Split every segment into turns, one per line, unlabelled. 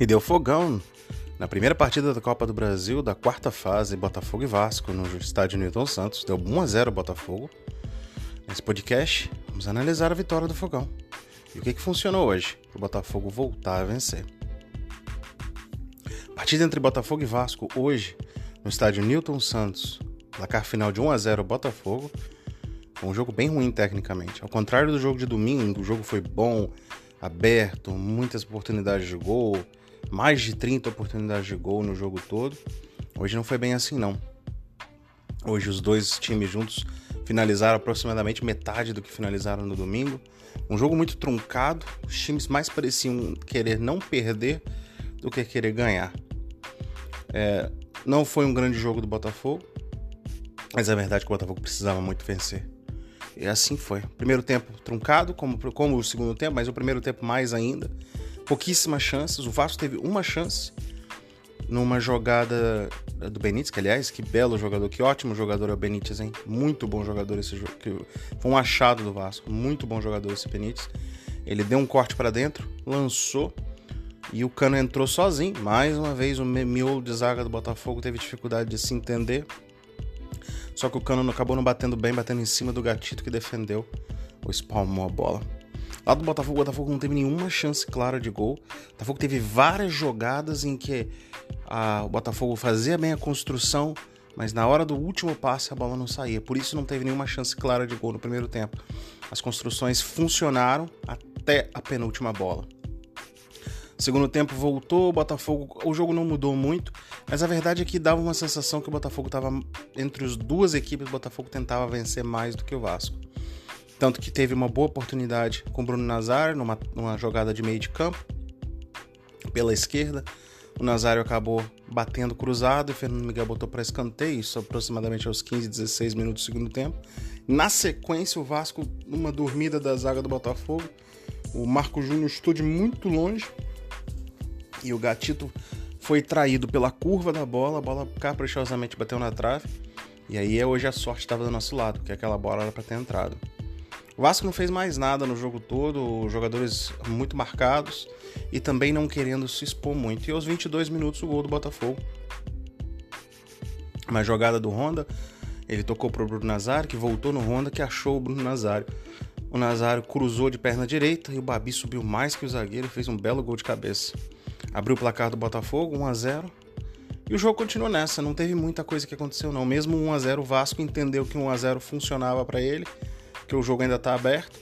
E deu fogão na primeira partida da Copa do Brasil, da quarta fase, Botafogo e Vasco, no estádio Newton Santos. Deu 1 a 0 Botafogo. Nesse podcast, vamos analisar a vitória do Fogão. E o que, que funcionou hoje para o Botafogo voltar a vencer. Partida entre Botafogo e Vasco hoje, no estádio Newton Santos. Placar final de 1 a 0 Botafogo. Foi um jogo bem ruim tecnicamente. Ao contrário do jogo de domingo, o jogo foi bom, aberto, muitas oportunidades de gol, mais de 30 oportunidades de gol no jogo todo. Hoje não foi bem assim não. Hoje os dois times juntos finalizaram aproximadamente metade do que finalizaram no domingo. Um jogo muito truncado, os times mais pareciam querer não perder do que querer ganhar. É, não foi um grande jogo do Botafogo, mas é verdade que o Botafogo precisava muito vencer. E assim foi. Primeiro tempo truncado, como, como o segundo tempo, mas o primeiro tempo mais ainda pouquíssimas chances. O Vasco teve uma chance numa jogada do Benítez, que aliás, que belo jogador, que ótimo jogador é o Benítez, hein? Muito bom jogador esse jogo. Foi um achado do Vasco, muito bom jogador esse Benítez. Ele deu um corte para dentro, lançou e o Cano entrou sozinho. Mais uma vez o miolo de zaga do Botafogo teve dificuldade de se entender. Só que o Cano acabou não batendo bem, batendo em cima do gatito que defendeu. O espalmou a bola. Lá do Botafogo, o Botafogo não teve nenhuma chance clara de gol. O Botafogo teve várias jogadas em que a, o Botafogo fazia bem a construção, mas na hora do último passe a bola não saía. Por isso não teve nenhuma chance clara de gol no primeiro tempo. As construções funcionaram até a penúltima bola. Segundo tempo voltou, o Botafogo. O jogo não mudou muito, mas a verdade é que dava uma sensação que o Botafogo estava entre as duas equipes, o Botafogo tentava vencer mais do que o Vasco. Tanto que teve uma boa oportunidade com Bruno Nazário numa, numa jogada de meio de campo pela esquerda. O Nazário acabou batendo cruzado e o Fernando Miguel botou para escanteio, isso aproximadamente aos 15, 16 minutos do segundo tempo. Na sequência, o Vasco, numa dormida da zaga do Botafogo, o Marco Júnior estou de muito longe e o Gatito foi traído pela curva da bola, a bola caprichosamente bateu na trave. E aí hoje a sorte estava do nosso lado, porque aquela bola era para ter entrado. O Vasco não fez mais nada no jogo todo, jogadores muito marcados e também não querendo se expor muito. E aos 22 minutos o gol do Botafogo. Uma jogada do Honda, ele tocou pro Bruno Nazário, que voltou no Honda, que achou o Bruno Nazário. O Nazário cruzou de perna direita e o Babi subiu mais que o zagueiro e fez um belo gol de cabeça. Abriu o placar do Botafogo, 1 a 0 e o jogo continuou nessa, não teve muita coisa que aconteceu não. Mesmo 1 a 0 o Vasco entendeu que 1 a 0 funcionava para ele que o jogo ainda está aberto.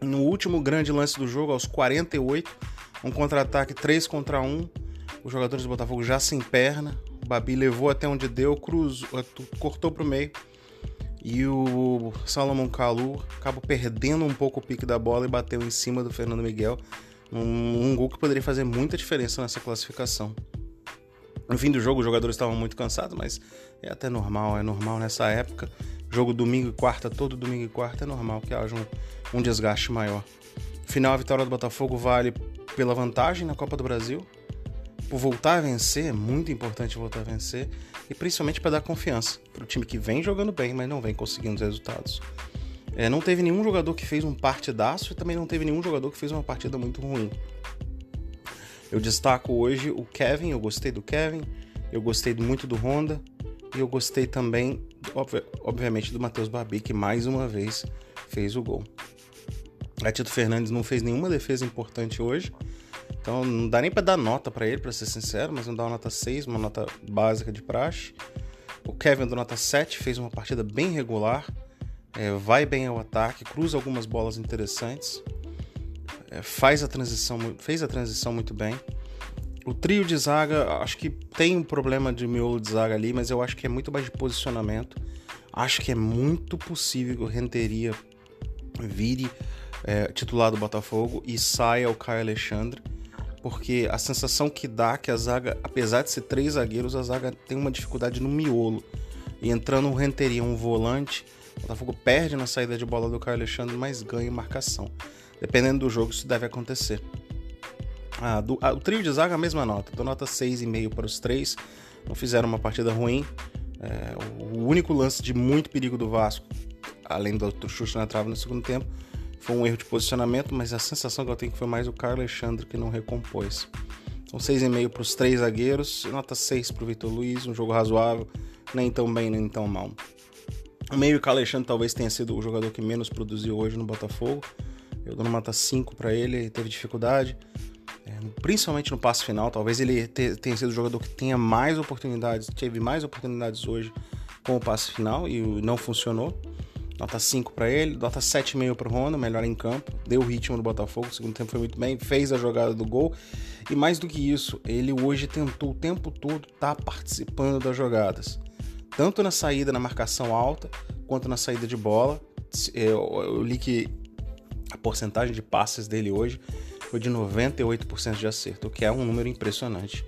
No último grande lance do jogo, aos 48, um contra-ataque 3 contra 1, os jogadores do Botafogo já sem perna, o Babi levou até onde deu, cruzou, cortou para o meio e o Salomão Kalu acabou perdendo um pouco o pique da bola e bateu em cima do Fernando Miguel. Um, um gol que poderia fazer muita diferença nessa classificação. No fim do jogo, os jogadores estavam muito cansados, mas é até normal, é normal nessa época. Jogo domingo e quarta, todo domingo e quarta, é normal que haja um, um desgaste maior. Final, a vitória do Botafogo vale pela vantagem na Copa do Brasil, por voltar a vencer, é muito importante voltar a vencer, e principalmente para dar confiança para o time que vem jogando bem, mas não vem conseguindo os resultados. É, não teve nenhum jogador que fez um partidaço e também não teve nenhum jogador que fez uma partida muito ruim. Eu destaco hoje o Kevin, eu gostei do Kevin, eu gostei muito do Honda, e eu gostei também, obviamente, do Matheus Babi, que mais uma vez fez o gol. Gatito Fernandes não fez nenhuma defesa importante hoje. Então não dá nem para dar nota para ele, para ser sincero, mas não dá uma nota 6, uma nota básica de praxe. O Kevin do nota 7 fez uma partida bem regular, é, vai bem ao ataque, cruza algumas bolas interessantes, é, faz a transição, fez a transição muito bem. O trio de zaga, acho que tem um problema de miolo de zaga ali, mas eu acho que é muito mais de posicionamento. Acho que é muito possível que o Renteria vire é, titular do Botafogo e saia o Caio Alexandre, porque a sensação que dá é que a zaga, apesar de ser três zagueiros, a zaga tem uma dificuldade no miolo. E entrando o Renteria, um volante, o Botafogo perde na saída de bola do Caio Alexandre, mas ganha em marcação. Dependendo do jogo, isso deve acontecer. Do, o trio de zaga, a mesma nota. Dou nota 6,5 para os três. Não fizeram uma partida ruim. É, o único lance de muito perigo do Vasco, além do outro chute na trave no segundo tempo, foi um erro de posicionamento, mas a sensação que eu tenho que foi mais o Carlos Alexandre que não recompôs. Então 6,5 para os três zagueiros, nota 6 para o Vitor Luiz, um jogo razoável, nem tão bem, nem tão mal. O meio que o Alexandre talvez tenha sido o jogador que menos produziu hoje no Botafogo. Eu dou nota 5 para ele teve dificuldade, é, principalmente no passe final. Talvez ele tenha sido o jogador que tenha mais oportunidades, teve mais oportunidades hoje com o passe final e não funcionou. Nota 5 para ele, nota 7,5 para o Ronda, melhor em campo, deu o ritmo do Botafogo, o segundo tempo foi muito bem, fez a jogada do gol. E mais do que isso, ele hoje tentou o tempo todo estar tá participando das jogadas. Tanto na saída na marcação alta, quanto na saída de bola. Eu, eu li que a porcentagem de passes dele hoje foi de 98% de acerto, o que é um número impressionante.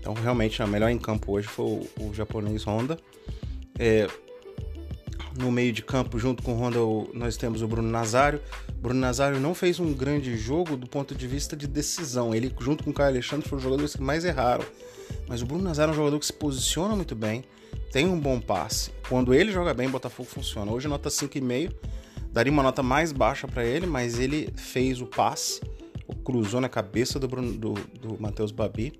Então, realmente, a melhor em campo hoje foi o, o japonês Honda. É, no meio de campo, junto com o Honda, nós temos o Bruno Nazário. Bruno Nazário não fez um grande jogo do ponto de vista de decisão. Ele, junto com o Caio Alexandre, foram os jogadores que mais erraram. Mas o Bruno Nazário é um jogador que se posiciona muito bem, tem um bom passe. Quando ele joga bem, o Botafogo funciona. Hoje, nota 5,5. Daria uma nota mais baixa para ele, mas ele fez o passe, cruzou na cabeça do, do, do Matheus Babi.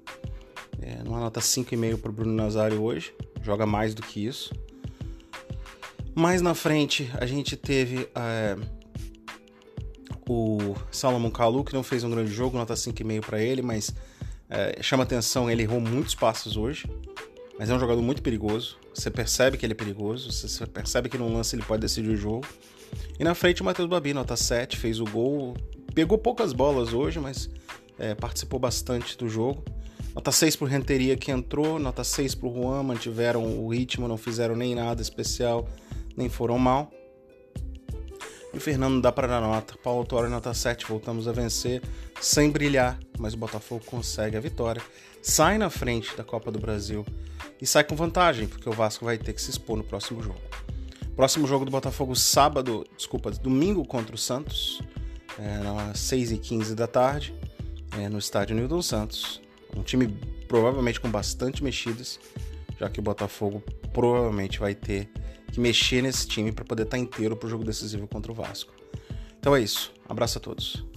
É, numa nota 5,5 para o Bruno Nazário hoje. Joga mais do que isso. Mais na frente, a gente teve é, o Salomon Kalu, que não fez um grande jogo, nota 5,5 para ele, mas é, chama atenção, ele errou muitos passos hoje, mas é um jogador muito perigoso. Você percebe que ele é perigoso, você percebe que no lance ele pode decidir o jogo. E na frente, o Matheus Babi, nota 7, fez o gol, pegou poucas bolas hoje, mas é, participou bastante do jogo. Nota 6 pro Renteria que entrou, nota 6 pro Juan, mantiveram o ritmo, não fizeram nem nada especial nem foram mal. E o Fernando dá para dar nota. Paulo Torre nota 7, voltamos a vencer sem brilhar, mas o Botafogo consegue a vitória. Sai na frente da Copa do Brasil e sai com vantagem, porque o Vasco vai ter que se expor no próximo jogo. Próximo jogo do Botafogo, sábado, desculpa, domingo contra o Santos, é, às 6h15 da tarde, é, no estádio Newton Santos. Um time provavelmente com bastante mexidas, já que o Botafogo provavelmente vai ter que mexer nesse time para poder estar tá inteiro para o jogo decisivo contra o Vasco. Então é isso. Abraço a todos.